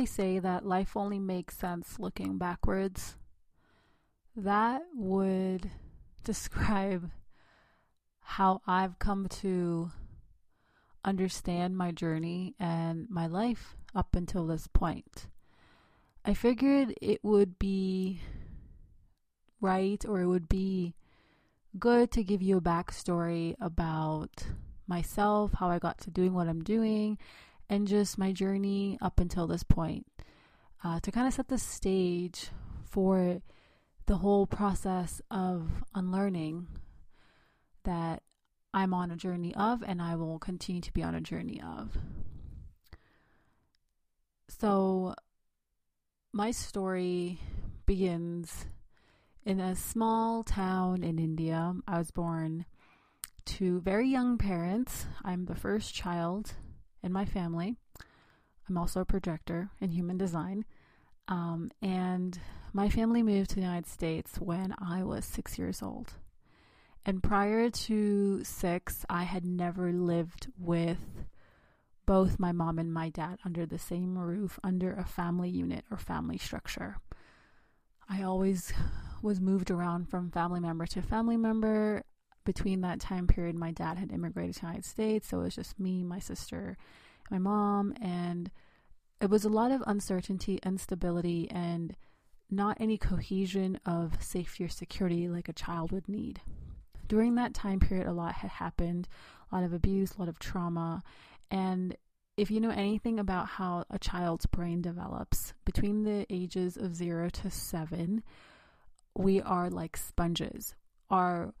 They say that life only makes sense looking backwards? That would describe how I've come to understand my journey and my life up until this point. I figured it would be right or it would be good to give you a backstory about myself, how I got to doing what I'm doing, and just my journey up until this point uh, to kind of set the stage for the whole process of unlearning that I'm on a journey of and I will continue to be on a journey of. So, my story begins in a small town in India. I was born to very young parents. I'm the first child in my family. I'm also a projector in human design. Um, and my family moved to the United States when I was six years old. And prior to six, I had never lived with both my mom and my dad under the same roof, under a family unit or family structure. I always was moved around from family member to family member between that time period, my dad had immigrated to the United States, so it was just me, my sister, my mom, and it was a lot of uncertainty, instability, and not any cohesion of safety or security like a child would need. During that time period, a lot had happened, a lot of abuse, a lot of trauma, and if you know anything about how a child's brain develops between the ages of zero to seven, we are like sponges. Our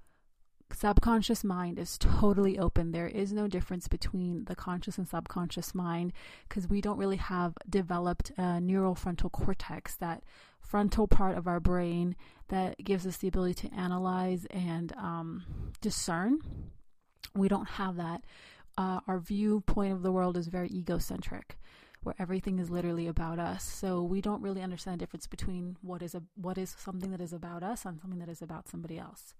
subconscious mind is totally open. There is no difference between the conscious and subconscious mind because we don't really have developed a neural frontal cortex, that frontal part of our brain that gives us the ability to analyze and um, discern. We don't have that. Uh, our viewpoint of the world is very egocentric where everything is literally about us. So we don't really understand the difference between what is a what is something that is about us and something that is about somebody else.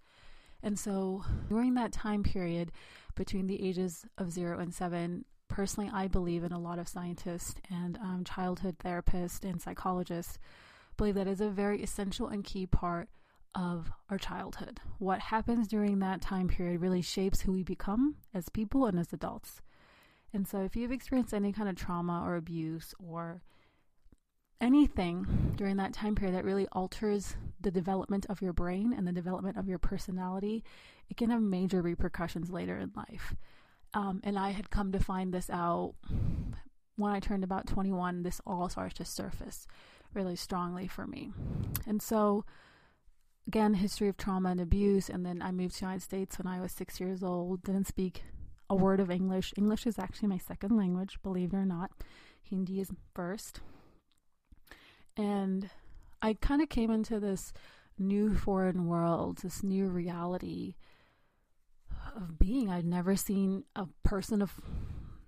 And so during that time period between the ages of zero and seven, personally, I believe in a lot of scientists and um, childhood therapists and psychologists believe that is a very essential and key part of our childhood. What happens during that time period really shapes who we become as people and as adults. And so, if you've experienced any kind of trauma or abuse or anything during that time period that really alters the development of your brain and the development of your personality, it can have major repercussions later in life. Um, and I had come to find this out when I turned about 21. This all started to surface really strongly for me. And so, again, history of trauma and abuse. And then I moved to the United States when I was six years old, didn't speak a word of English. English is actually my second language, believe it or not. Hindi is first. And I kind of came into this new foreign world, this new reality of being. I'd never seen a person of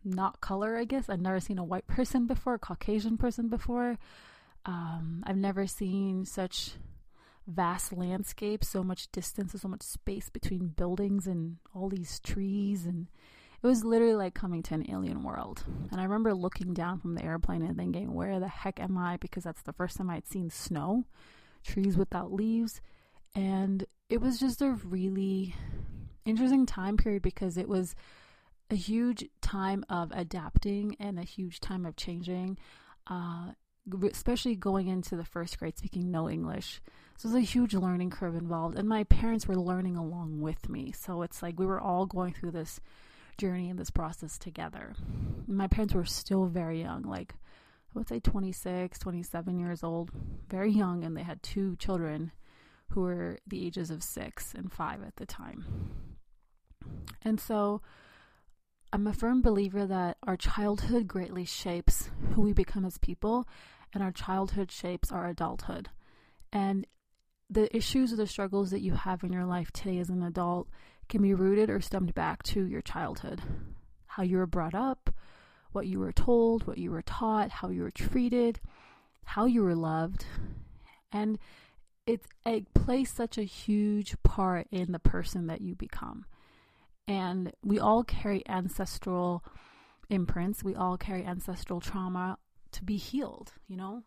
not color, I guess. I'd never seen a white person before, a Caucasian person before. Um, I've never seen such vast landscapes, so much distance, so much space between buildings and all these trees and it was literally like coming to an alien world. And I remember looking down from the airplane and thinking, where the heck am I? Because that's the first time I'd seen snow, trees without leaves. And it was just a really interesting time period because it was a huge time of adapting and a huge time of changing. Uh, especially going into the first grade speaking no English. So there's a huge learning curve involved, and my parents were learning along with me. So it's like we were all going through this journey in this process together. My parents were still very young, like I would say 26, 27 years old, very young, and they had two children who were the ages of six and five at the time. And so I'm a firm believer that our childhood greatly shapes who we become as people, and our childhood shapes our adulthood. And the issues or the struggles that you have in your life today as an adult can be rooted or stemmed back to your childhood. How you were brought up, what you were told, what you were taught, how you were treated, how you were loved. And it, it plays such a huge part in the person that you become. And we all carry ancestral imprints, we all carry ancestral trauma to be healed, you know?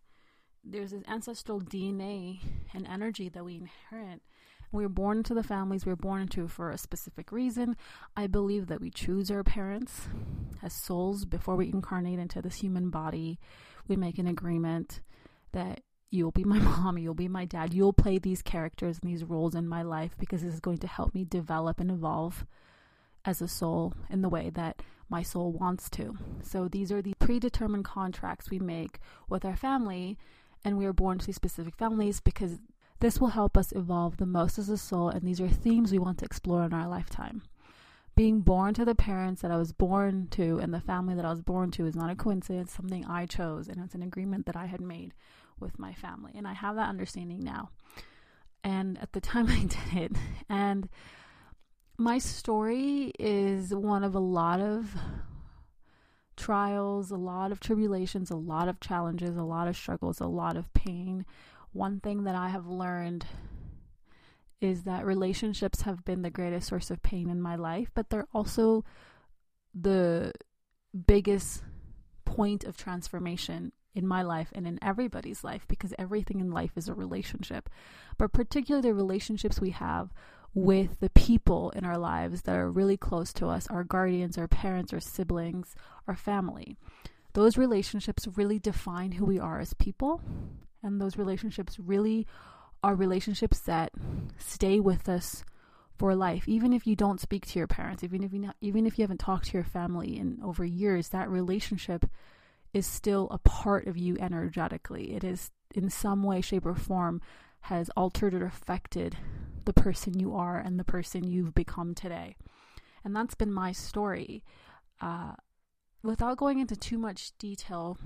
There's this ancestral DNA and energy that we inherit. We were born into the families we were born into for a specific reason. I believe that we choose our parents as souls before we incarnate into this human body. We make an agreement that you'll be my mom, you'll be my dad, you'll play these characters and these roles in my life because this is going to help me develop and evolve as a soul in the way that my soul wants to. So these are the predetermined contracts we make with our family, and we are born to these specific families because this will help us evolve the most as a soul, and these are themes we want to explore in our lifetime. Being born to the parents that I was born to and the family that I was born to is not a coincidence, something I chose, and it's an agreement that I had made with my family. And I have that understanding now. And at the time I did it, and my story is one of a lot of trials, a lot of tribulations, a lot of challenges, a lot of struggles, a lot of pain. One thing that I have learned is that relationships have been the greatest source of pain in my life, but they're also the biggest point of transformation in my life and in everybody's life because everything in life is a relationship. But particularly the relationships we have with the people in our lives that are really close to us our guardians, our parents, our siblings, our family. Those relationships really define who we are as people, and those relationships really are relationships that stay with us for life. Even if you don't speak to your parents, even if you not, even if you haven't talked to your family in over years, that relationship is still a part of you energetically. It is in some way, shape, or form has altered or affected the person you are and the person you've become today. And that's been my story. Uh, without going into too much detail,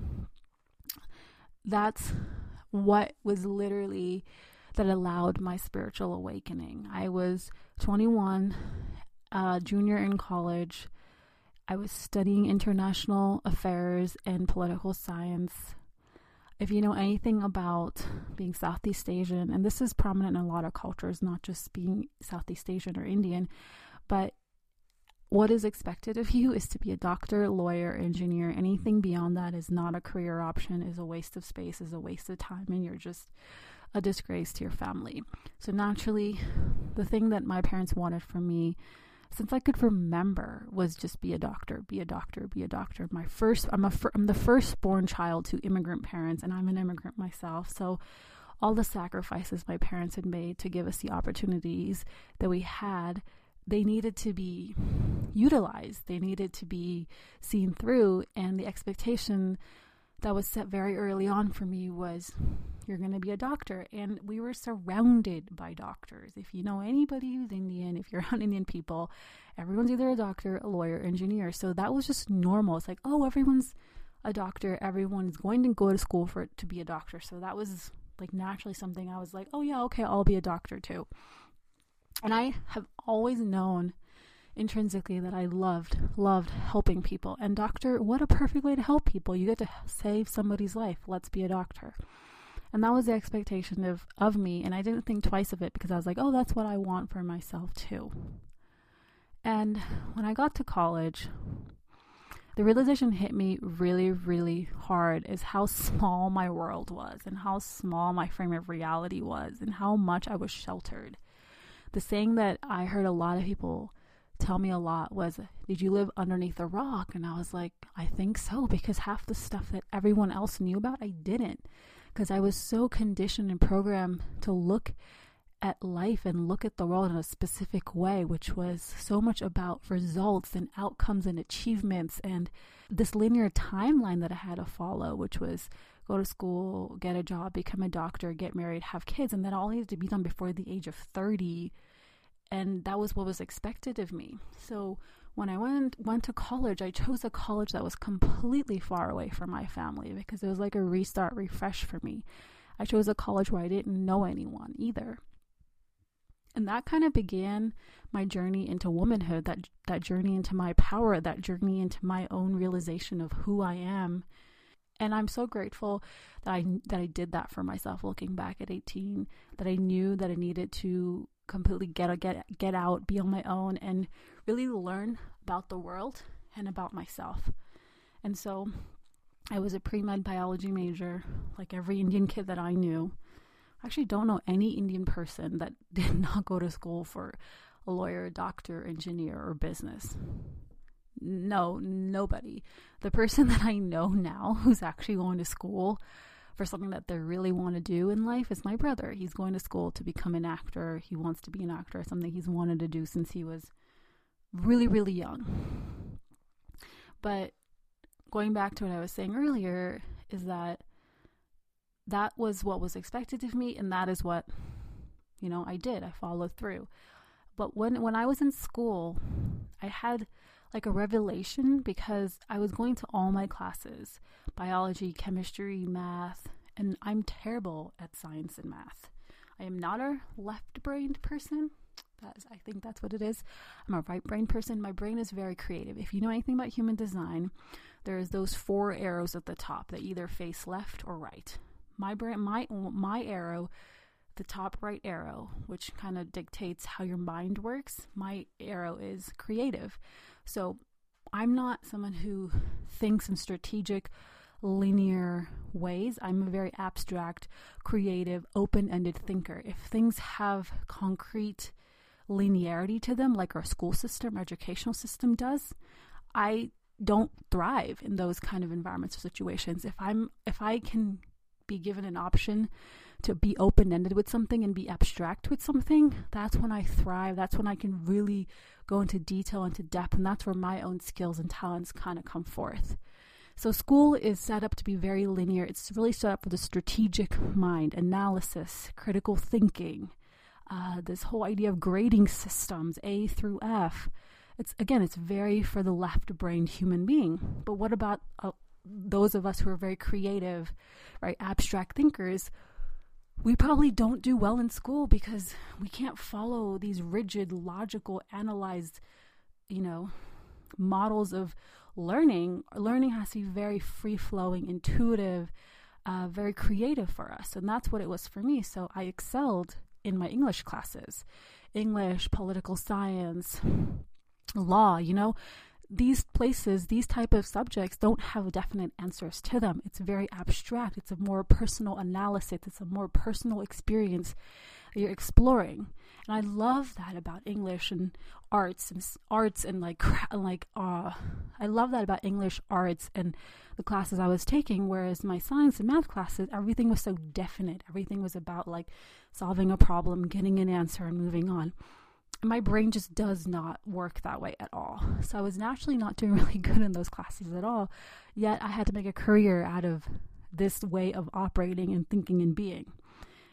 that's what was literally that allowed my spiritual awakening. I was 21, uh, junior in college. I was studying international affairs and political science if you know anything about being Southeast Asian, and this is prominent in a lot of cultures, not just being Southeast Asian or Indian, but what is expected of you is to be a doctor, lawyer, engineer. Anything beyond that is not a career option, is a waste of space, is a waste of time, and you're just a disgrace to your family. So, naturally, the thing that my parents wanted from me since I could remember was just be a doctor, be a doctor, be a doctor. My first, I'm a, I'm the firstborn child to immigrant parents, and I'm an immigrant myself. So, all the sacrifices my parents had made to give us the opportunities that we had, they needed to be utilized. They needed to be seen through, and the expectation that was set very early on for me was you're going to be a doctor. And we were surrounded by doctors. If you know anybody who's Indian, if you're around Indian people, everyone's either a doctor, a lawyer, engineer. So that was just normal. It's like, oh, everyone's a doctor. Everyone's going to go to school for to be a doctor. So that was like naturally something I was like, oh, yeah, okay, I'll be a doctor too. And I have always known intrinsically that I loved, loved helping people. And doctor, what a perfect way to help people. You get to save somebody's life. Let's be a doctor. And that was the expectation of, of me. And I didn't think twice of it because I was like, oh, that's what I want for myself too. And when I got to college, the realization hit me really, really hard is how small my world was and how small my frame of reality was and how much I was sheltered. The saying that I heard a lot of people tell me a lot was, Did you live underneath a rock? And I was like, I think so, because half the stuff that everyone else knew about, I didn't because I was so conditioned and programmed to look at life and look at the world in a specific way, which was so much about results and outcomes and achievements and this linear timeline that I had to follow, which was go to school, get a job, become a doctor, get married, have kids, and that all needed to be done before the age of 30. And that was what was expected of me. So when I went went to college, I chose a college that was completely far away from my family because it was like a restart, refresh for me. I chose a college where I didn't know anyone either. And that kind of began my journey into womanhood, that that journey into my power, that journey into my own realization of who I am. And I'm so grateful that I that I did that for myself looking back at 18, that I knew that I needed to completely get get get out, be on my own and really learn about the world and about myself. And so I was a pre-med biology major like every Indian kid that I knew. I actually don't know any Indian person that did not go to school for a lawyer, doctor, engineer, or business. No, nobody. The person that I know now who's actually going to school for something that they really want to do in life is my brother. He's going to school to become an actor. He wants to be an actor, something he's wanted to do since he was really, really young. But going back to what I was saying earlier, is that that was what was expected of me and that is what you know I did I followed through but when when I was in school I had like a revelation because I was going to all my classes biology chemistry math and I'm terrible at science and math I am not a left-brained person that's, I think that's what it is. I'm a right brain person. My brain is very creative. If you know anything about human design, there's those four arrows at the top that either face left or right my brain my my arrow the top right arrow which kind of dictates how your mind works my arrow is creative so i'm not someone who thinks in strategic linear ways. I'm a very abstract creative open-ended thinker. If things have concrete linearity to them like our school system our educational system does i don't thrive in those kind of environments or situations. If i'm if i can be given an option to be open ended with something and be abstract with something, that's when I thrive. That's when I can really go into detail, into depth, and that's where my own skills and talents kind of come forth. So, school is set up to be very linear. It's really set up for the strategic mind, analysis, critical thinking, uh, this whole idea of grading systems, A through F. It's again, it's very for the left-brained human being. But what about a, those of us who are very creative, right, abstract thinkers, we probably don't do well in school because we can't follow these rigid, logical, analyzed, you know, models of learning. Learning has to be very free flowing, intuitive, uh, very creative for us. And that's what it was for me. So I excelled in my English classes English, political science, law, you know, these places, these type of subjects don't have definite answers to them. It's very abstract. It's a more personal analysis. It's a more personal experience you're exploring. And I love that about English and arts and arts and like like uh I love that about English arts and the classes I was taking whereas my science and math classes everything was so definite. Everything was about like solving a problem, getting an answer and moving on my brain just does not work that way at all. So I was naturally not doing really good in those classes at all. Yet I had to make a career out of this way of operating and thinking and being.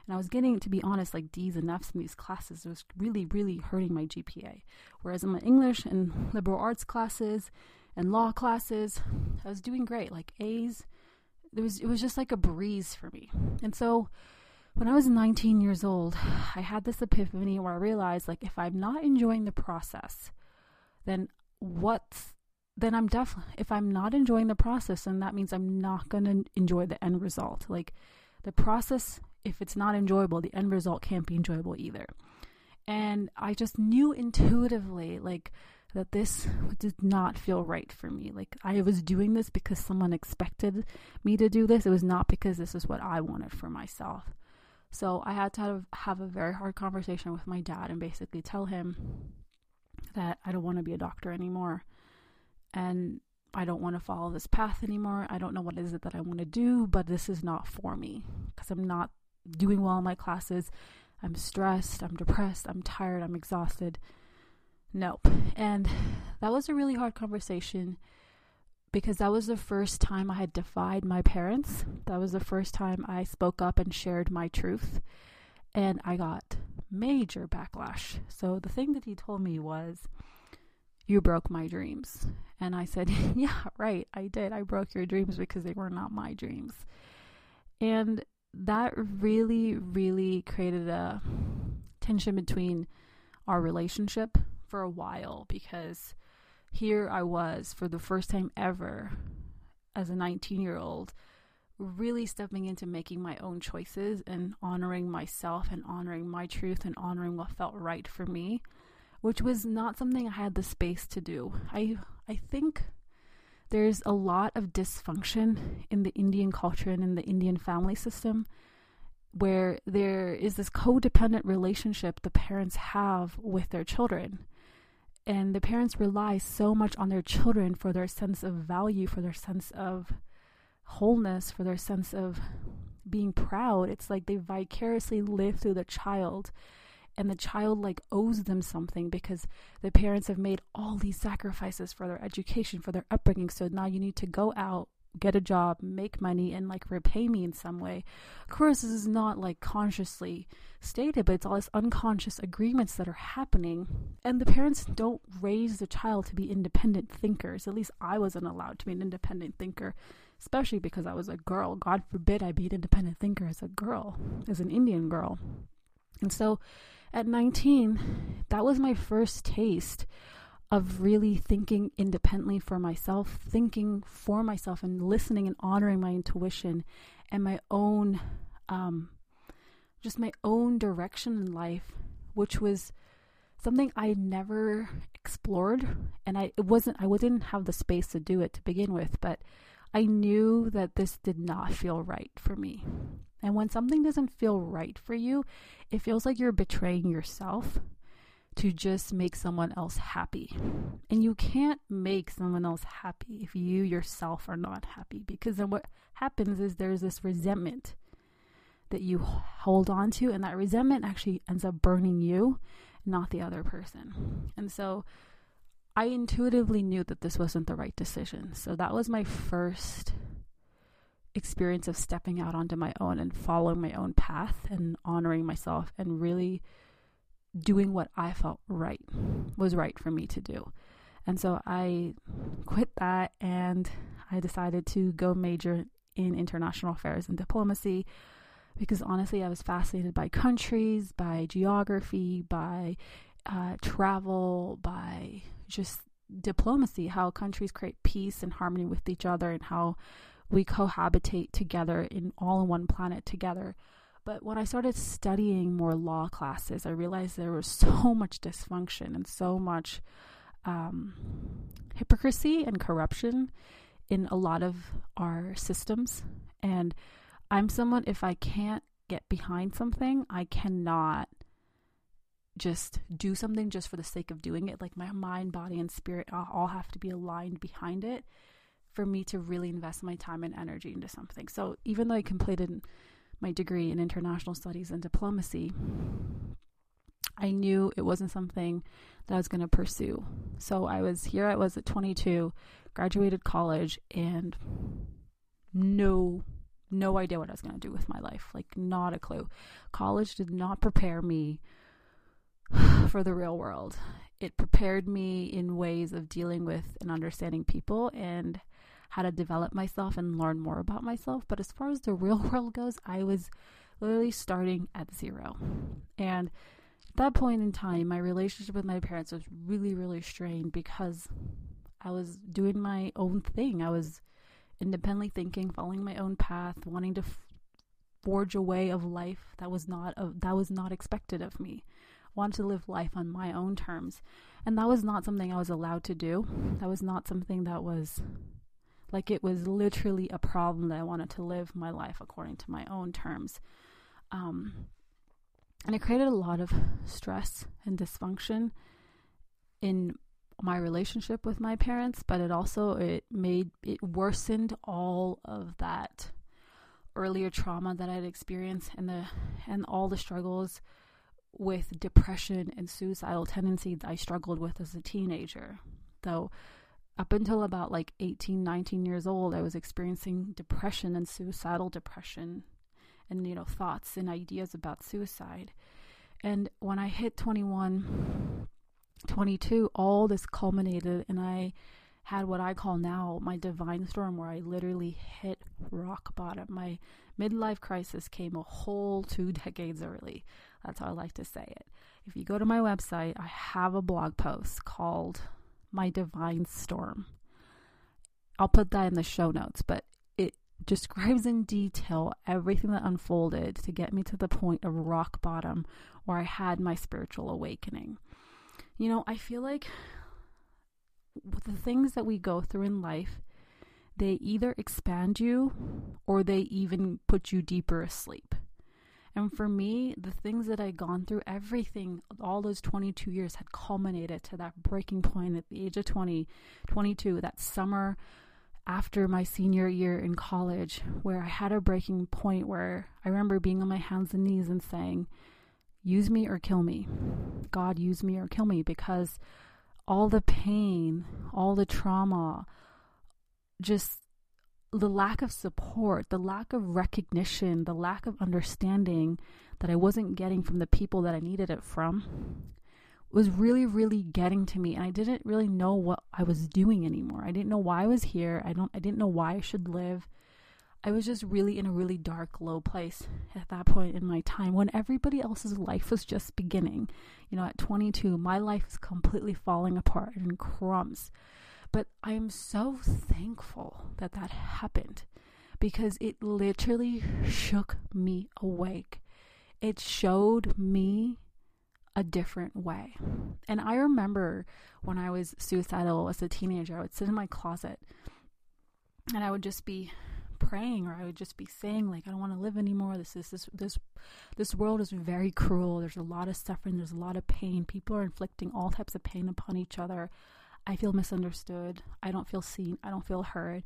And I was getting, to be honest, like D's and F's in these classes. It was really, really hurting my GPA. Whereas in my English and liberal arts classes and law classes, I was doing great, like A's. It was, it was just like a breeze for me. And so when I was 19 years old, I had this epiphany where I realized like if I'm not enjoying the process, then what's then I'm definitely if I'm not enjoying the process, then that means I'm not going to enjoy the end result. Like the process if it's not enjoyable, the end result can't be enjoyable either. And I just knew intuitively like that this did not feel right for me. Like I was doing this because someone expected me to do this. It was not because this is what I wanted for myself. So I had to have, have a very hard conversation with my dad and basically tell him that I don't want to be a doctor anymore. And I don't want to follow this path anymore. I don't know what is it that I want to do, but this is not for me because I'm not doing well in my classes. I'm stressed, I'm depressed, I'm tired, I'm exhausted. Nope. And that was a really hard conversation because that was the first time I had defied my parents. That was the first time I spoke up and shared my truth. And I got major backlash. So the thing that he told me was, You broke my dreams. And I said, Yeah, right, I did. I broke your dreams because they were not my dreams. And that really, really created a tension between our relationship for a while because here I was for the first time ever as a 19 year old, really stepping into making my own choices and honoring myself and honoring my truth and honoring what felt right for me, which was not something I had the space to do. I I think there's a lot of dysfunction in the Indian culture and in the Indian family system where there is this codependent relationship the parents have with their children and the parents rely so much on their children for their sense of value, for their sense of wholeness, for their sense of being proud. It's like they vicariously live through the child and the child like owes them something because the parents have made all these sacrifices for their education, for their upbringing. So now you need to go out get a job, make money, and like repay me in some way. Of course, this is not like consciously stated, but it's all these unconscious agreements that are happening. And the parents don't raise the child to be independent thinkers. At least I wasn't allowed to be an independent thinker, especially because I was a girl. God forbid I be an independent thinker as a girl, as an Indian girl. And so at 19, that was my first taste of really thinking independently for myself, thinking for myself, and listening and honoring my intuition and my own, um, just my own direction in life, which was something I never explored, and I it wasn't I didn't have the space to do it to begin with, but I knew that this did not feel right for me. And when something doesn't feel right for you, it feels like you're betraying yourself to just make someone else happy. And you can't make someone else happy if you yourself are not happy because then what happens is there's this resentment that you hold on to and that resentment actually ends up burning you, not the other person. And so I intuitively knew that this wasn't the right decision. So that was my first experience of stepping out onto my own and following my own path and honoring myself and really doing what I felt right was right for me to do. And so I quit that and I decided to go major in international affairs and diplomacy because honestly, I was fascinated by countries, by geography, by uh, travel, by just diplomacy, how countries create peace and harmony with each other, and how we cohabitate together in all in one planet together. But when I started studying more law classes, I realized there was so much dysfunction and so much um, hypocrisy and corruption in a lot of our systems. And I'm someone, if I can't get behind something, I cannot just do something just for the sake of doing it. Like my mind, body, and spirit all have to be aligned behind it for me to really invest my time and energy into something. So even though I completed my degree in international studies and diplomacy, I knew it wasn't something that I was going to pursue. So I was here, I was at 22, graduated college, and no no idea what I was going to do with my life. Like, not a clue. College did not prepare me for the real world. It prepared me in ways of dealing with and understanding people and how to develop myself and learn more about myself. But as far as the real world goes, I was literally starting at zero. And at that point in time, my relationship with my parents was really, really strained because I was doing my own thing. I was independently thinking, following my own path, wanting to f- forge a way of life that was not a, that was not expected of me. wanted to live life on my own terms, and that was not something I was allowed to do. That was not something that was like it was literally a problem that I wanted to live my life according to my own terms. Um, and it created a lot of stress and dysfunction in my relationship with my parents, but it also it made it worsened all of that earlier trauma that I'd experienced and the and all the struggles with depression and suicidal tendencies I struggled with as a teenager. Though up until about like 18, 19 years old, I was experiencing depression and suicidal depression and, you know, thoughts and ideas about suicide. And when I hit 21, 22, all this culminated and I had what I call now my divine storm where I literally hit rock bottom. My midlife crisis came a whole two decades early. That's how I like to say it. If you go to my website, I have a blog post called My Divine Storm. I'll put that in the show notes, but it describes in detail everything that unfolded to get me to the point of rock bottom where I had my spiritual awakening. You know, I feel like the things that we go through in life, they either expand you or they even put you deeper asleep. And for me, the things that I'd gone through, everything, all those 22 years had culminated to that breaking point at the age of 20, 22, that summer after my senior year in college, where I had a breaking point where I remember being on my hands and knees and saying, Use me or kill me. God, use me or kill me because all the pain, all the trauma, just the lack of support, the lack of recognition, the lack of understanding that I wasn't getting from the people that I needed it from was really, really getting to me. And I didn't really know what I was doing anymore. I didn't know why I was here. I don't I didn't know why I should live. I was just really in a really dark, low place at that point in my time when everybody else's life was just beginning. You know, at 22, my life is completely falling apart in crumbs. But I am so thankful that that happened because it literally shook me awake. It showed me a different way. And I remember when I was suicidal as a teenager, I would sit in my closet and I would just be praying or I would just be saying like I don't want to live anymore. This is this this this world is very cruel. There's a lot of suffering, there's a lot of pain. People are inflicting all types of pain upon each other. I feel misunderstood. I don't feel seen. I don't feel heard.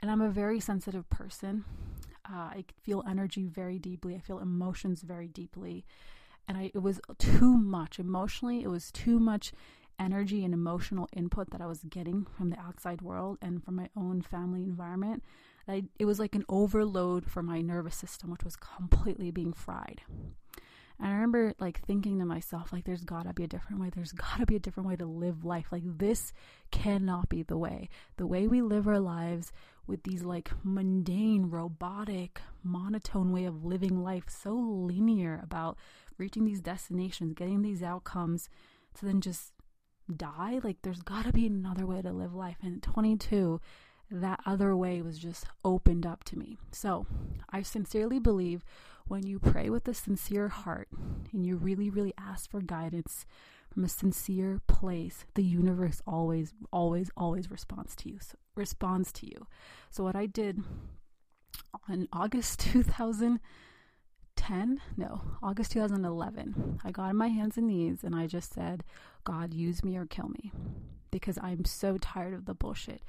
And I'm a very sensitive person. Uh, I feel energy very deeply. I feel emotions very deeply. And I, it was too much emotionally. It was too much energy and emotional input that I was getting from the outside world and from my own family environment I, it was like an overload for my nervous system, which was completely being fried. And I remember like thinking to myself, like, there's gotta be a different way. There's gotta be a different way to live life. Like, this cannot be the way. The way we live our lives with these like mundane, robotic, monotone way of living life, so linear about reaching these destinations, getting these outcomes, to then just die. Like, there's gotta be another way to live life. And 22, that other way was just opened up to me. So I sincerely believe when you pray with a sincere heart and you really, really ask for guidance from a sincere place, the universe always, always, always responds to you. So, responds to you. So what I did on August 2010, no, August 2011, I got on my hands and knees and I just said, God, use me or kill me because I'm so tired of the bullshit.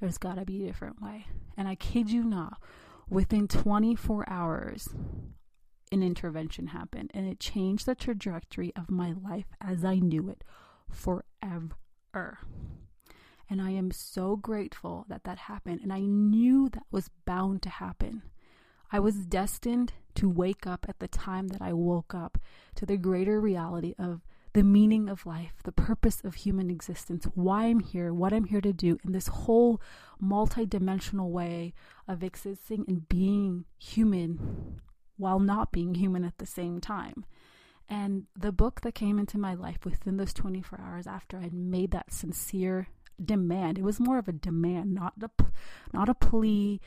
There's got to be a different way. And I kid you not, within 24 hours, an intervention happened and it changed the trajectory of my life as I knew it forever. And I am so grateful that that happened. And I knew that was bound to happen. I was destined to wake up at the time that I woke up to the greater reality of the meaning of life, the purpose of human existence, why I'm here, what I'm here to do, in this whole multidimensional way of existing and being human while not being human at the same time. And the book that came into my life within those 24 hours after I'd made that sincere demand. It was more of a demand, not a not a plea,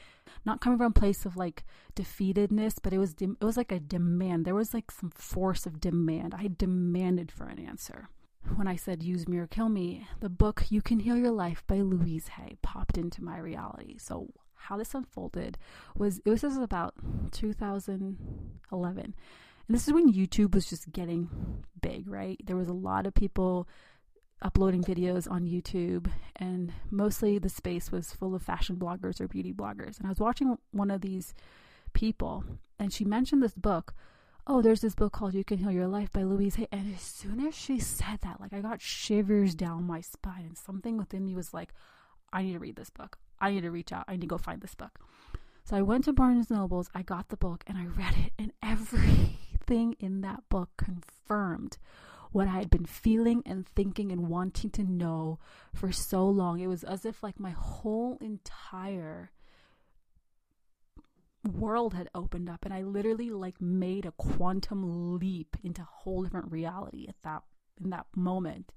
not coming from a place of like defeatedness, but it was de- it was like a demand. There was like some force of demand. I demanded for an answer. When I said use me or kill me, the book You Can Heal Your Life by Louise Hay popped into my reality. So how this unfolded was it was this was about 2011. And this is when YouTube was just getting big, right? There was a lot of people uploading videos on YouTube, and mostly the space was full of fashion bloggers or beauty bloggers. And I was watching one of these people, and she mentioned this book. Oh, there's this book called You Can Heal Your Life by Louise Hay. And as soon as she said that, like I got shivers down my spine, and something within me was like, I need to read this book. I need to reach out. I need to go find this book. So I went to Barnes and Nobles, I got the book, and I read it, and everything in that book confirmed what I had been feeling and thinking and wanting to know for so long. It was as if like my whole entire world had opened up and I literally like made a quantum leap into a whole different reality at that in that moment.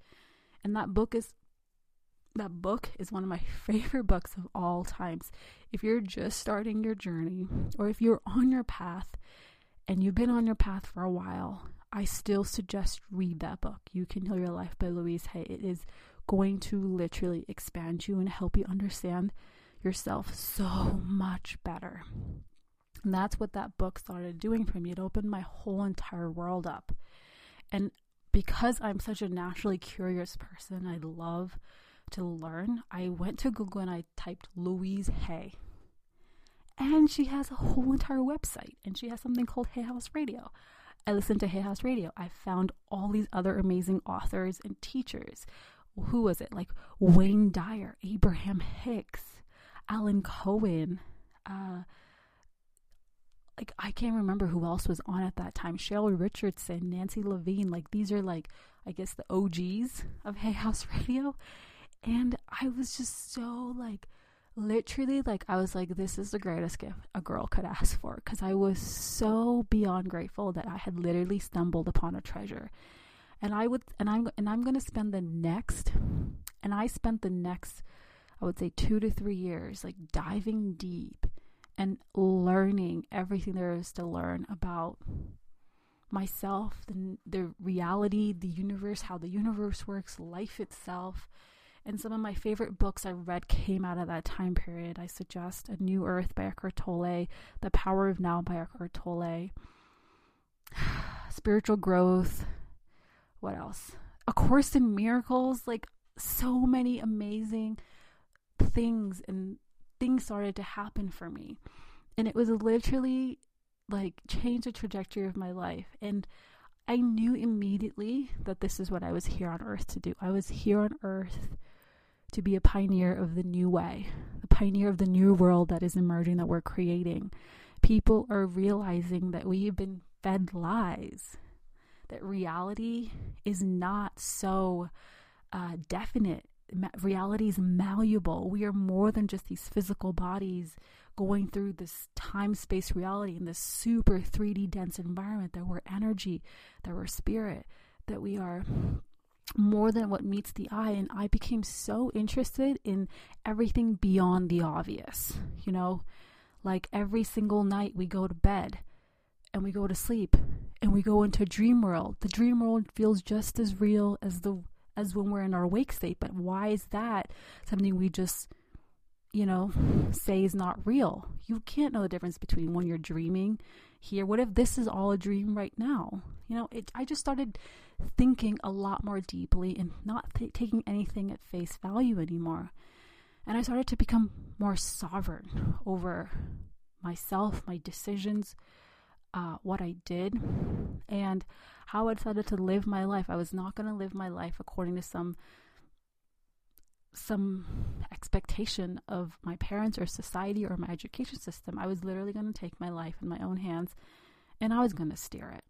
And that book is that book is one of my favorite books of all times. If you're just starting your journey or if you're on your path and you've been on your path for a while, I still suggest read that book. You Can Heal Your Life by Louise Hay. It is going to literally expand you and help you understand yourself so much better. And that's what that book started doing for me. It opened my whole entire world up. And because I'm such a naturally curious person, I love to learn. I went to Google and I typed Louise Hay. And she has a whole entire website and she has something called Hay House Radio. I listened to Hay House Radio. I found all these other amazing authors and teachers. Who was it? Like Wayne Dyer, Abraham Hicks, Alan Cohen, uh, like I can't remember who else was on at that time. Cheryl Richardson, Nancy Levine, like these are like I guess the OGs of Hay House Radio. And I was just so like literally like I was like this is the greatest gift a girl could ask for cuz I was so beyond grateful that I had literally stumbled upon a treasure. And I would and I'm and I'm going to spend the next and I spent the next I would say 2 to 3 years like diving deep and learning everything there is to learn about myself, the, the reality, the universe, how the universe works, life itself. And some of my favorite books I read came out of that time period. I suggest A New Earth by Eckhart Tolle, The Power of Now by Eckhart Tolle, Spiritual Growth. What else? A Course in Miracles. Like so many amazing things and things started to happen for me. And it was literally like changed the trajectory of my life. And I knew immediately that this is what I was here on earth to do. I was here on earth to be a pioneer of the new way, the pioneer of the new world that is emerging that we're creating. People are realizing that we have been fed lies, that reality is not so uh, definite reality is malleable. We are more than just these physical bodies going through this time space reality in this super 3D dense environment, that we're energy, that we're spirit, that we are more than what meets the eye. And I became so interested in everything beyond the obvious. You know, like every single night we go to bed and we go to sleep and we go into a dream world. The dream world feels just as real as the as when we're in our awake state. But why is that something we just, you know, say is not real? You can't know the difference between when you're dreaming here. What if this is all a dream right now? You know, it, I just started thinking a lot more deeply and not th- taking anything at face value anymore. And I started to become more sovereign over myself, my decisions, uh, what I did, and how I decided to live my life. I was not going to live my life according to some some expectation of my parents or society or my education system. I was literally going to take my life in my own hands and I was going to steer it.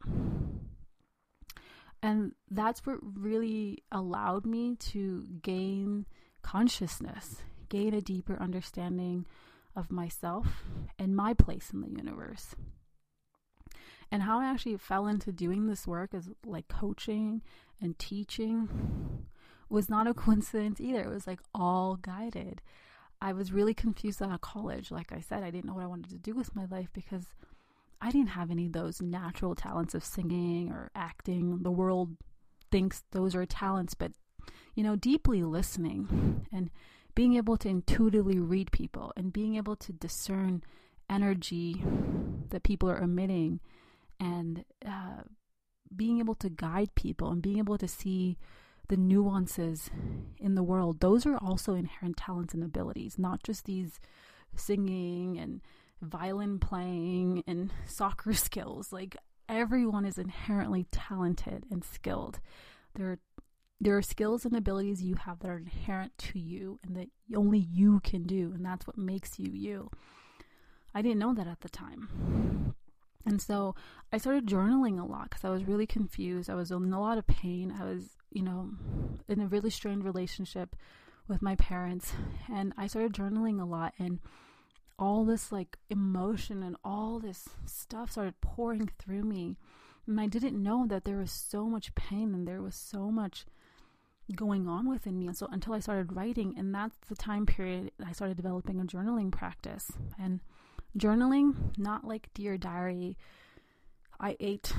And that's what really allowed me to gain consciousness, gain a deeper understanding of myself and my place in the universe. And how I actually fell into doing this work as like coaching and teaching was not a coincidence either. It was like all guided. I was really confused out of college. Like I said, I didn't know what I wanted to do with my life because I didn't have any of those natural talents of singing or acting. The world thinks those are talents, but you know, deeply listening and being able to intuitively read people and being able to discern energy that people are emitting and uh, being able to guide people and being able to see the nuances in the world, those are also inherent talents and abilities, not just these singing and violin playing and soccer skills. Like everyone is inherently talented and skilled. There are there are skills and abilities you have that are inherent to you and that only you can do, and that's what makes you you. I didn't know that at the time. And so I started journaling a lot because I was really confused. I was in a lot of pain. I was, you know, in a really strained relationship with my parents. And I started journaling a lot. And all this like emotion and all this stuff started pouring through me. And I didn't know that there was so much pain and there was so much going on within me. And so until I started writing, and that's the time period I started developing a journaling practice. And journaling, not like Dear Diary, I ate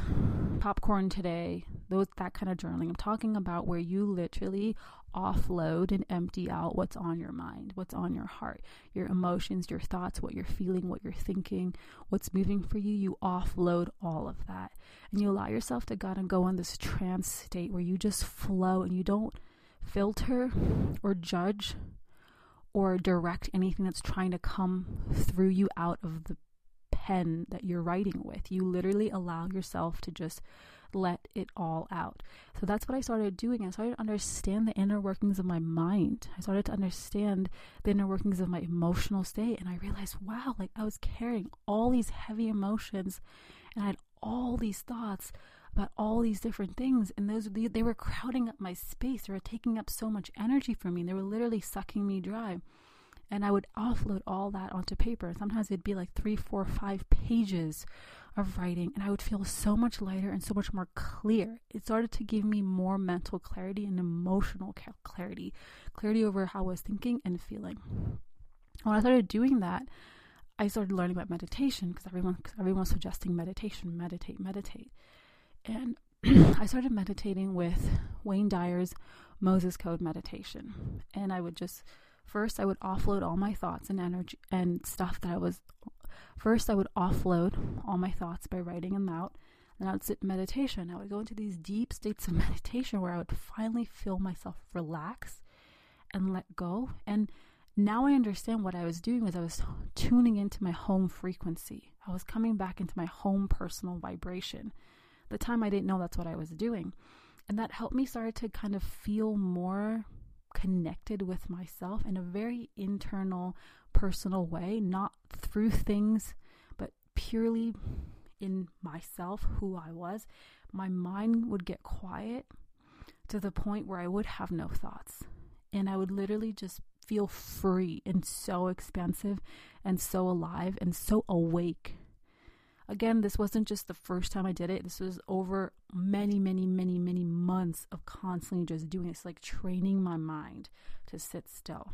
popcorn today, those that kind of journaling. I'm talking about where you literally offload and empty out what's on your mind, what's on your heart, your emotions, your thoughts, what you're feeling, what you're thinking, what's moving for you. You offload all of that. And you allow yourself to God and go in this trance state where you just flow and you don't filter or judge or direct anything that's trying to come through you out of the pen that you're writing with. You literally allow yourself to just let it all out. So that's what I started doing. I started to understand the inner workings of my mind. I started to understand the inner workings of my emotional state. And I realized, wow, like I was carrying all these heavy emotions and I had all these thoughts about all these different things and those they were crowding up my space they were taking up so much energy from me they were literally sucking me dry and I would offload all that onto paper. Sometimes it'd be like three, four, five pages of writing, and I would feel so much lighter and so much more clear. It started to give me more mental clarity and emotional clarity, clarity over how I was thinking and feeling. When I started doing that, I started learning about meditation because everyone, everyone's suggesting meditation, meditate, meditate. And I started meditating with Wayne Dyer's Moses Code meditation. And I would just First, I would offload all my thoughts and energy and stuff that I was. First, I would offload all my thoughts by writing them out. Then I would sit in meditation. I would go into these deep states of meditation where I would finally feel myself relax and let go. And now I understand what I was doing was I was tuning into my home frequency. I was coming back into my home personal vibration. The time I didn't know that's what I was doing. And that helped me start to kind of feel more connected with myself in a very internal, personal way, not through things, but purely in myself, who I was, my mind would get quiet to the point where I would have no thoughts. And I would literally just feel free and so expansive and so alive and so awake Again, this wasn't just the first time I did it. This was over many, many, many, many months of constantly just doing this, like training my mind to sit still.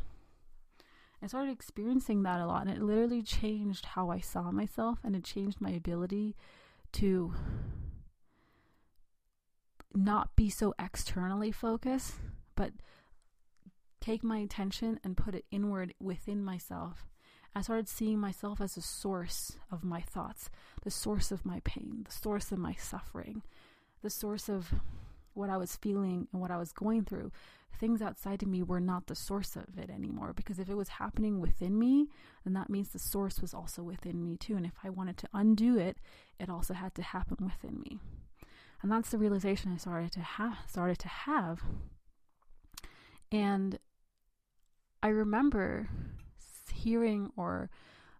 I started experiencing that a lot, and it literally changed how I saw myself, and it changed my ability to not be so externally focused, but take my attention and put it inward within myself I started seeing myself as the source of my thoughts, the source of my pain, the source of my suffering, the source of what I was feeling and what I was going through. Things outside of me were not the source of it anymore because if it was happening within me, then that means the source was also within me too. And if I wanted to undo it, it also had to happen within me. And that's the realization I started to have started to have. And I remember hearing or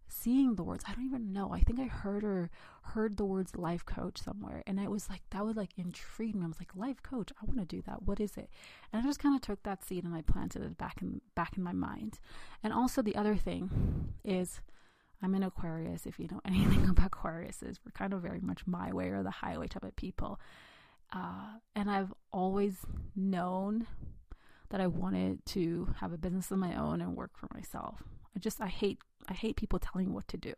seeing the words. I don't even know. I think I heard or heard the words life coach somewhere and it was like that would like intrigue me. I was like, life coach, I want to do that. What is it? And I just kind of took that seed and I planted it back in back in my mind. And also the other thing is I'm in Aquarius. If you know anything about Aquarius, is we're kind of very much my way or the highway type of people. Uh, and I've always known that I wanted to have a business of my own and work for myself. I just I hate I hate people telling what to do.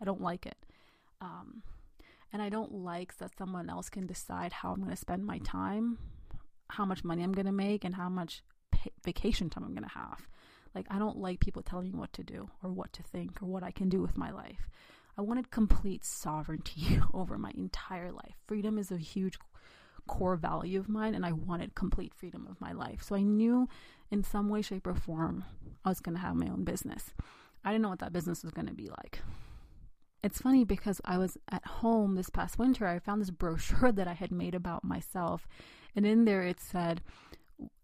I don't like it. Um, and I don't like that someone else can decide how I'm going to spend my time, how much money I'm going to make, and how much pay- vacation time I'm going to have. Like, I don't like people telling me what to do or what to think or what I can do with my life. I wanted complete sovereignty over my entire life. Freedom is a huge core value of mine, and I wanted complete freedom of my life. So I knew in some way, shape, or form, I was going to have my own business. I didn't know what that business was going to be like. It's funny because I was at home this past winter. I found this brochure that I had made about myself, and in there it said,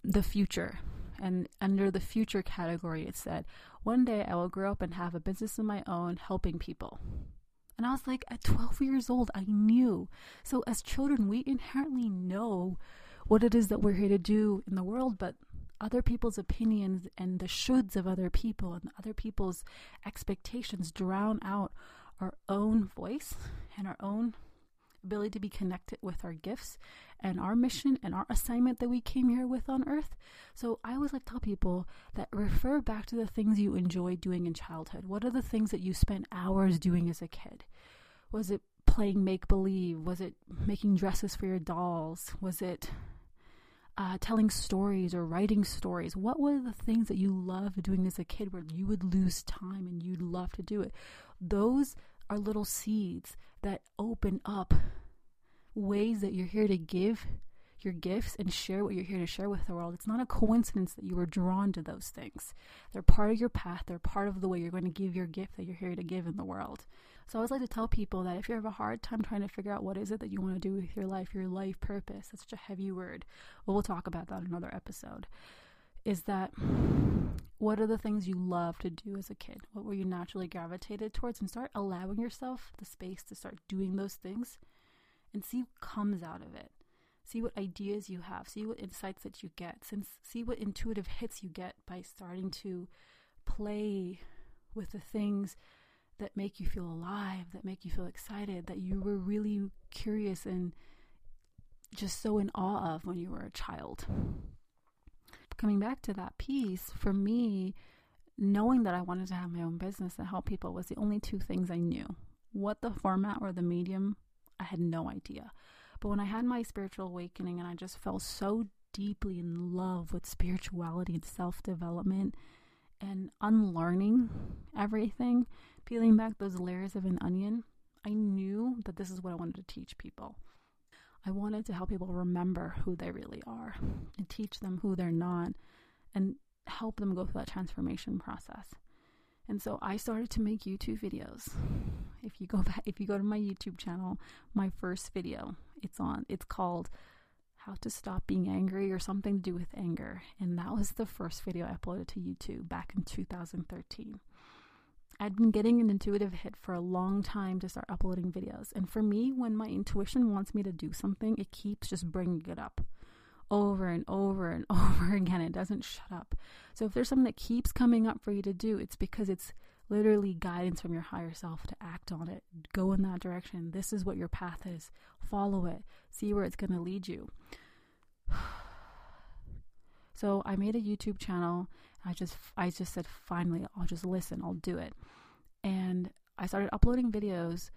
the future. And under the future category, it said, One day I will grow up and have a business of my own helping people. And I was like, at 12 years old, I knew. So, as children, we inherently know what it is that we're here to do in the world, but other people's opinions and the shoulds of other people and other people's expectations drown out our own voice and our own ability to be connected with our gifts and our mission and our assignment that we came here with on earth. So I always like to tell people that refer back to the things you enjoyed doing in childhood. What are the things that you spent hours doing as a kid? Was it playing make believe? Was it making dresses for your dolls? Was it uh, telling stories or writing stories? What were the things that you loved doing as a kid where you would lose time and you'd love to do it? Those are little seeds that open up ways that you're here to give your gifts and share what you're here to share with the world. It's not a coincidence that you were drawn to those things. They're part of your path, they're part of the way you're going to give your gift that you're here to give in the world. So I always like to tell people that if you have a hard time trying to figure out what is it that you want to do with your life, your life purpose, that's such a heavy word. Well, we'll talk about that in another episode. Is that what are the things you love to do as a kid? What were you naturally gravitated towards? And start allowing yourself the space to start doing those things and see what comes out of it. See what ideas you have, see what insights that you get, since see what intuitive hits you get by starting to play with the things that make you feel alive, that make you feel excited, that you were really curious and just so in awe of when you were a child. Coming back to that piece, for me, knowing that I wanted to have my own business and help people was the only two things I knew. What the format or the medium, I had no idea. But when I had my spiritual awakening and I just fell so deeply in love with spirituality and self development and unlearning everything, peeling back those layers of an onion, I knew that this is what I wanted to teach people. I wanted to help people remember who they really are and teach them who they're not and help them go through that transformation process. And so I started to make YouTube videos. If you go back if you go to my YouTube channel, my first video, it's on it's called how to stop being angry or something to do with anger. And that was the first video I uploaded to YouTube back in 2013. I'd been getting an intuitive hit for a long time to start uploading videos. And for me, when my intuition wants me to do something, it keeps just bringing it up over and over and over again. It doesn't shut up. So if there's something that keeps coming up for you to do, it's because it's literally guidance from your higher self to act on it. Go in that direction. This is what your path is. Follow it. See where it's going to lead you. So I made a YouTube channel. I just I just said finally I'll just listen, I'll do it. And I started uploading videos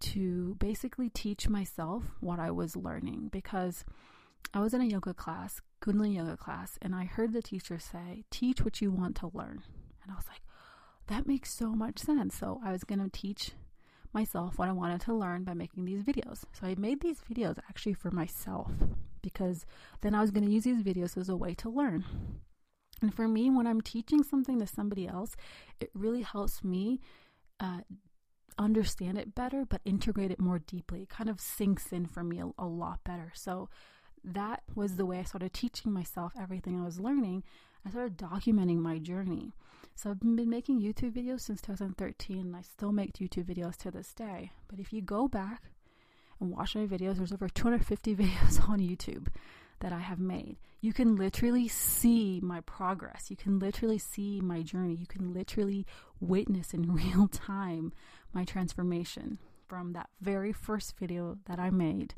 to basically teach myself what I was learning because I was in a yoga class, Kundalini yoga class, and I heard the teacher say, "Teach what you want to learn." And I was like, that makes so much sense. So I was going to teach myself what I wanted to learn by making these videos. So I made these videos actually for myself because then I was going to use these videos as a way to learn. And for me, when I'm teaching something to somebody else, it really helps me uh, understand it better, but integrate it more deeply. It kind of sinks in for me a, a lot better. So that was the way I started teaching myself everything I was learning. I started documenting my journey. So I've been making YouTube videos since 2013 and I still make YouTube videos to this day. But if you go back and watch my videos, there's over 250 videos on YouTube that I have made. You can literally see my progress. You can literally see my journey. You can literally witness in real time my transformation from that very first video that I made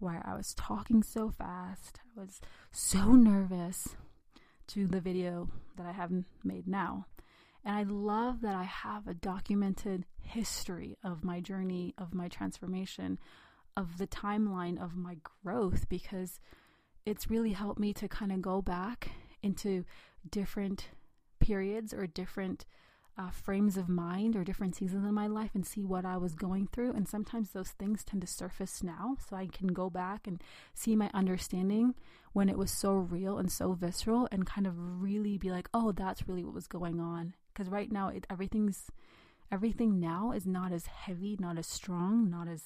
where I was talking so fast, I was so nervous, to the video that I have made now. And I love that I have a documented history of my journey, of my transformation, of the timeline of my growth because it's really helped me to kind of go back into different periods or different uh, frames of mind or different seasons in my life and see what I was going through. And sometimes those things tend to surface now, so I can go back and see my understanding when it was so real and so visceral and kind of really be like, oh, that's really what was going on. Because right now, it, everything's everything now is not as heavy, not as strong, not as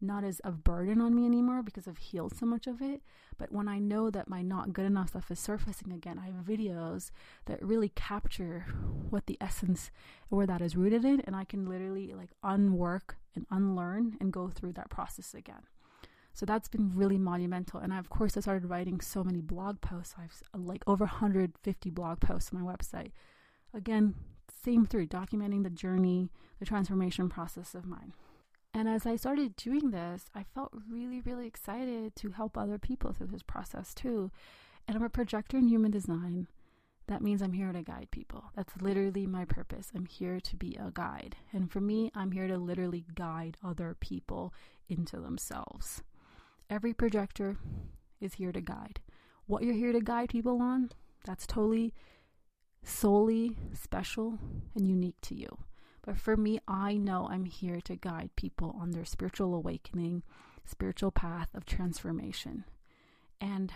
not as a burden on me anymore because I've healed so much of it. But when I know that my not good enough stuff is surfacing again, I have videos that really capture what the essence where that is rooted in, and I can literally like unwork and unlearn and go through that process again. So that's been really monumental. And I, of course, I started writing so many blog posts. I've like over 150 blog posts on my website. Again, same through documenting the journey, the transformation process of mine. And as I started doing this, I felt really, really excited to help other people through this process too. And I'm a projector in human design. That means I'm here to guide people. That's literally my purpose. I'm here to be a guide. And for me, I'm here to literally guide other people into themselves. Every projector is here to guide. What you're here to guide people on, that's totally solely special and unique to you. But for me, I know I'm here to guide people on their spiritual awakening, spiritual path of transformation. And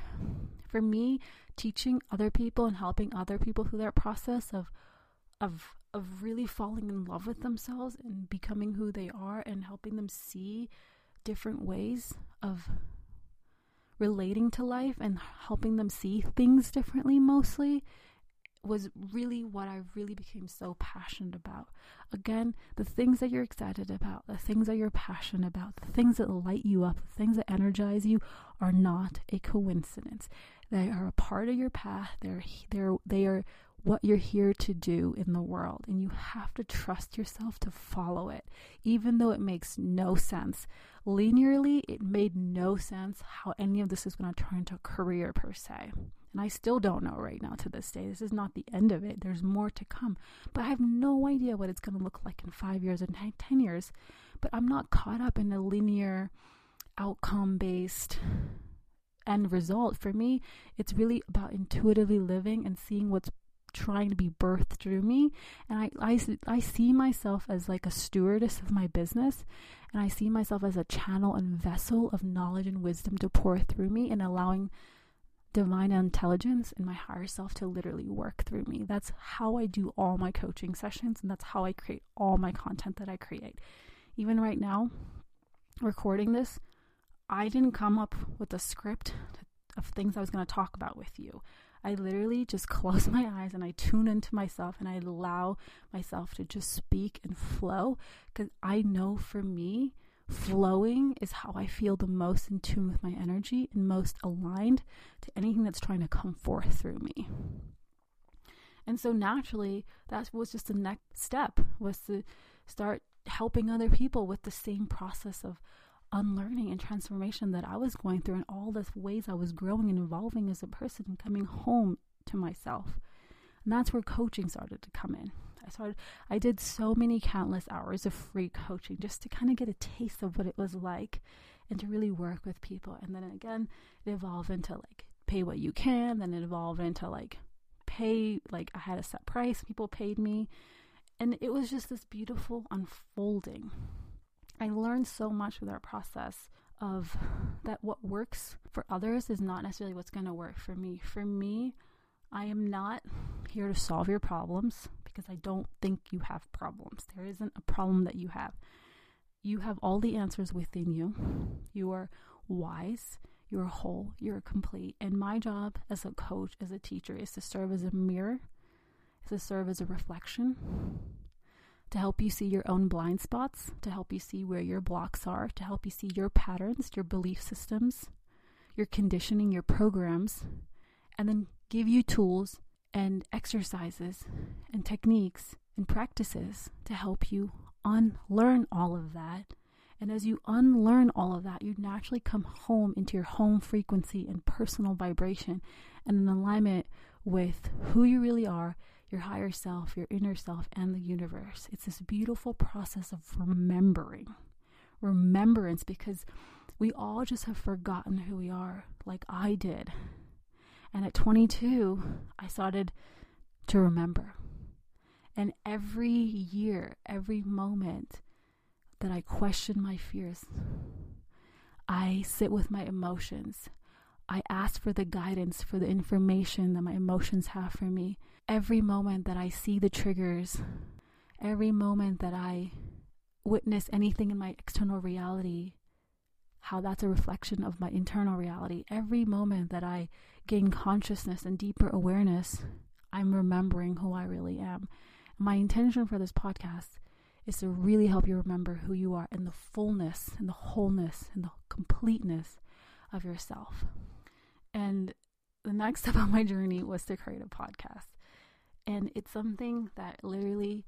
for me, teaching other people and helping other people through that process of of of really falling in love with themselves and becoming who they are and helping them see different ways of relating to life and helping them see things differently mostly was really what I really became so passionate about. Again, the things that you're excited about, the things that you're passionate about, the things that light you up, the things that energize you are not a coincidence. They are a part of your path. They're they're they are what you're here to do in the world and you have to trust yourself to follow it even though it makes no sense linearly it made no sense how any of this is going to turn into a career per se and I still don't know right now to this day. This is not the end of it. There's more to come. But I have no idea what it's going to look like in five years and 10 years. But I'm not caught up in a linear, outcome based end result. For me, it's really about intuitively living and seeing what's trying to be birthed through me and I, I i see myself as like a stewardess of my business and i see myself as a channel and vessel of knowledge and wisdom to pour through me and allowing divine intelligence and my higher self to literally work through me. That's how I do all my coaching sessions, and that's how I create all my content that I create. Even right now, recording this, I didn't come up with a script of things I was going to talk about with you. I literally just close my eyes and I tune into myself and I allow myself to just speak and flow because I know for me, flowing is how I feel the most in tune with my energy and most aligned to anything that's trying to come forth through me. And so naturally, that was just the next step was to start helping other people with the same process of unlearning and transformation that I was going through and all the ways I was growing and evolving as a person and coming home to myself. And that's where coaching started to come in. I started I did so many countless hours of free coaching just to kind of get a taste of what it was like and to really work with people. And then again, it evolved into like pay what you can, then it evolved into like pay like I had a set price, people paid me. And it was just this beautiful unfolding. I learned so much with our process of that what works for others is not necessarily what's going to work for me. For me, I am not here to solve your problems because I don't think you have problems. There isn't a problem that you have. You have all the answers within you. You are wise, you're whole, you're complete. And my job as a coach, as a teacher, is to serve as a mirror, is to serve as a reflection, to help you see your own blind spots, to help you see where your blocks are, to help you see your patterns, your belief systems, your conditioning, your programs, and then give you tools and exercises and techniques and practices to help you unlearn all of that. And as you unlearn all of that, you naturally come home into your home frequency and personal vibration and in alignment with who you really are, your higher self, your inner self, and the universe. It's this beautiful process of remembering. Remembrance because we all just have forgotten who we are, like I did. And at 22, I started to remember. And every year, every moment that I question my fears, I sit with my emotions. I ask for the guidance, for the information that my emotions have for me. Every moment that I see the triggers, every moment that I witness anything in my external reality how that's a reflection of my internal reality. Every moment that I gain consciousness and deeper awareness, I'm remembering who I really am. My intention for this podcast is to really help you remember who you are in the fullness and the wholeness and the completeness of yourself. And the next step on my journey was to create a podcast. And it's something that literally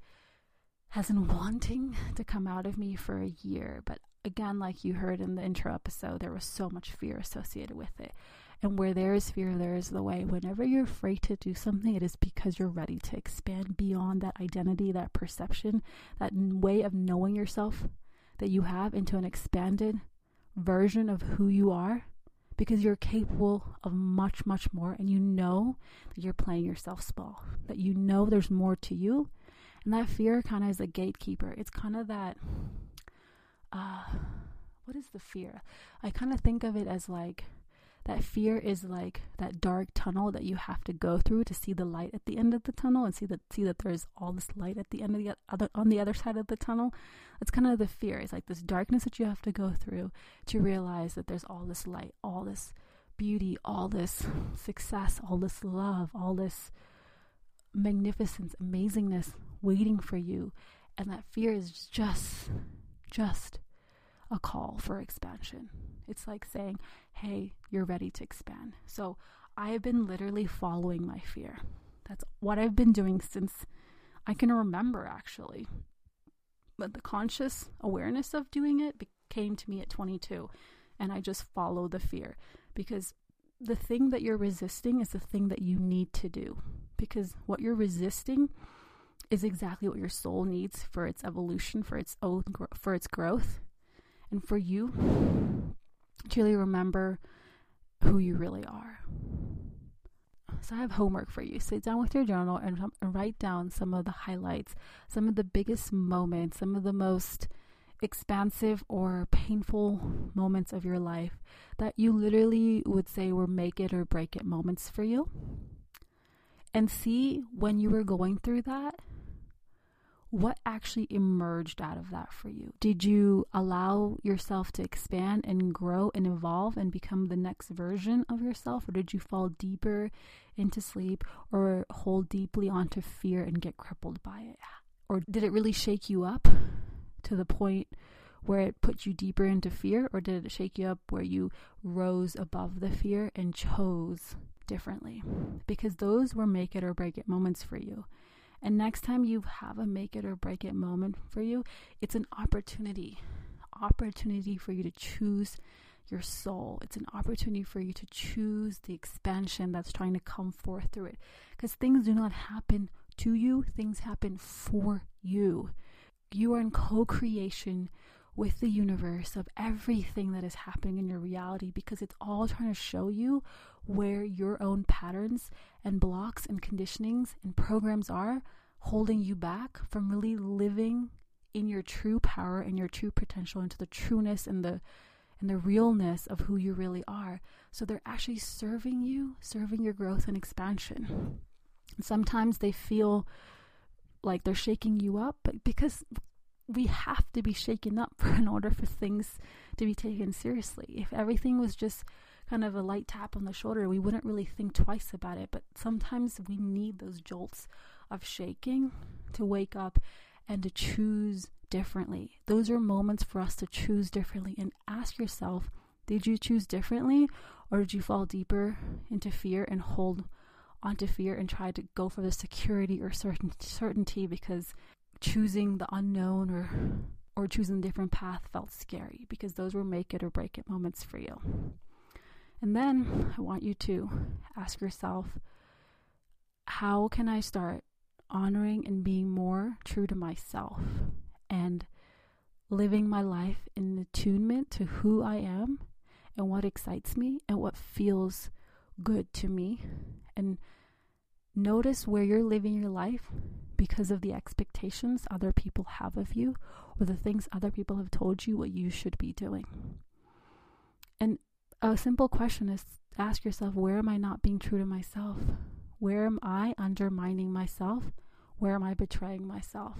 has been wanting to come out of me for a year. But again, like you heard in the intro episode, there was so much fear associated with it. And where there is fear, there is the way. Whenever you're afraid to do something, it is because you're ready to expand beyond that identity, that perception, that way of knowing yourself that you have into an expanded version of who you are because you're capable of much, much more. And you know that you're playing yourself small, that you know there's more to you. And that fear kind of is a gatekeeper. It's kind of that, uh, what is the fear? I kind of think of it as like, that fear is like that dark tunnel that you have to go through to see the light at the end of the tunnel and see that see that there's all this light at the end of the other on the other side of the tunnel. That's kind of the fear. It's like this darkness that you have to go through to realize that there's all this light all this beauty all this success all this love all this magnificence amazingness waiting for you. And that fear is just just a call for expansion it's like saying, hey, you're ready to expand. So I have been literally following my fear. That's what I've been doing since I can remember, actually. But the conscious awareness of doing it came to me at 22, and I just follow the fear because the thing that you're resisting is the thing that you need to do. Because what you're resisting is exactly what your soul needs for its evolution, for its own, for its growth, and for you truly remember who you really are. So I have homework for you. Sit down with your journal and, and write down some of the highlights, some of the biggest moments, some of the most expansive or painful moments of your life that you literally would say were make it or break it moments for you. And see when you were going through that, what actually emerged out of that for you? Did you allow yourself to expand and grow and evolve and become the next version of yourself? Or did you fall deeper into sleep or hold deeply onto fear and get crippled by it? Or did it really shake you up to the point where it put you deeper into fear? Or did it shake you up where you rose above the fear and chose differently? Because those were make it or break it moments for you. And next time you have a make it or break it moment for you, it's an opportunity. Opportunity for you to choose your soul. It's an opportunity for you to choose the expansion that's trying to come forth through it. Because things do not happen to you, things happen for you. You are in co creation with the universe of everything that is happening in your reality because it's all trying to show you where your own patterns and blocks and conditionings and programs are holding you back from really living in your true power and your true potential into the trueness and the and the realness of who you really are. So they're actually serving you, serving your growth and expansion. Sometimes they feel like they're shaking you up, but because we have to be shaken up in order for things to be taken seriously. If everything was just kind of a light tap on the shoulder, we wouldn't really think twice about it. But sometimes we need those jolts of shaking to wake up and to choose differently. Those are moments for us to choose differently and ask yourself did you choose differently or did you fall deeper into fear and hold onto fear and try to go for the security or certain certainty because choosing the unknown or or choosing a different path felt scary because those were make it or break it moments for you. And then I want you to ask yourself, how can I start honoring and being more true to myself and living my life in attunement to who I am and what excites me and what feels good to me? And notice where you're living your life because of the expectations other people have of you or the things other people have told you what you should be doing. And a simple question is ask yourself where am I not being true to myself? Where am I undermining myself? Where am I betraying myself?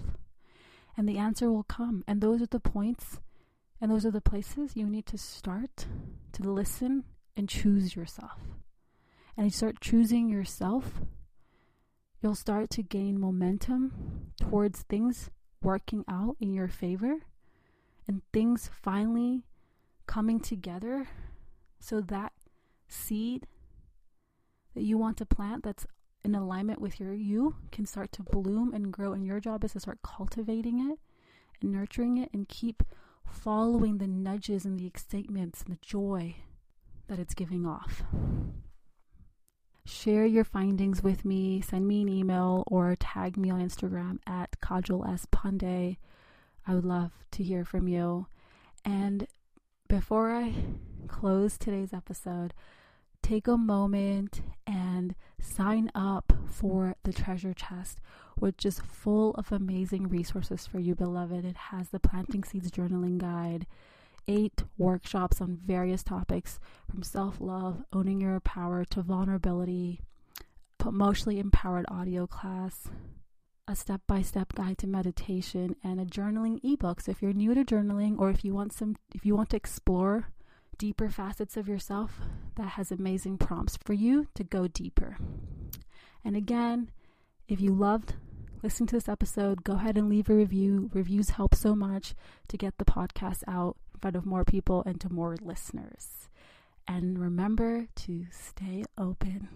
And the answer will come. And those are the points And those are the places you need to start to listen and choose yourself. And you start choosing yourself, you'll start to gain momentum towards things working out in your favor and things finally coming together so that seed that you want to plant that's in alignment with your you can start to bloom and grow and your job is to start cultivating it and nurturing it and keep following the nudges and the excitements and the joy that it's giving off. Share your findings with me, send me an email or tag me on Instagram at Kajal S. Pandey. I would love to hear from you. And before I close today's episode, take a moment and sign up for the treasure chest, which is full of amazing resources for you, beloved. It has the Planting Seeds Journaling Guide, eight workshops on various topics from self love, owning your power, to vulnerability, emotionally empowered audio class, a step by step guide to meditation, and a journaling ebook. So if you're new to journaling or if you want some, if you want to explore deeper facets of yourself that has amazing prompts for you to go deeper. And again, if you loved listening to this episode, go ahead and leave a review. Reviews help so much to get the podcast out in front of more people and to more listeners. And remember to stay open.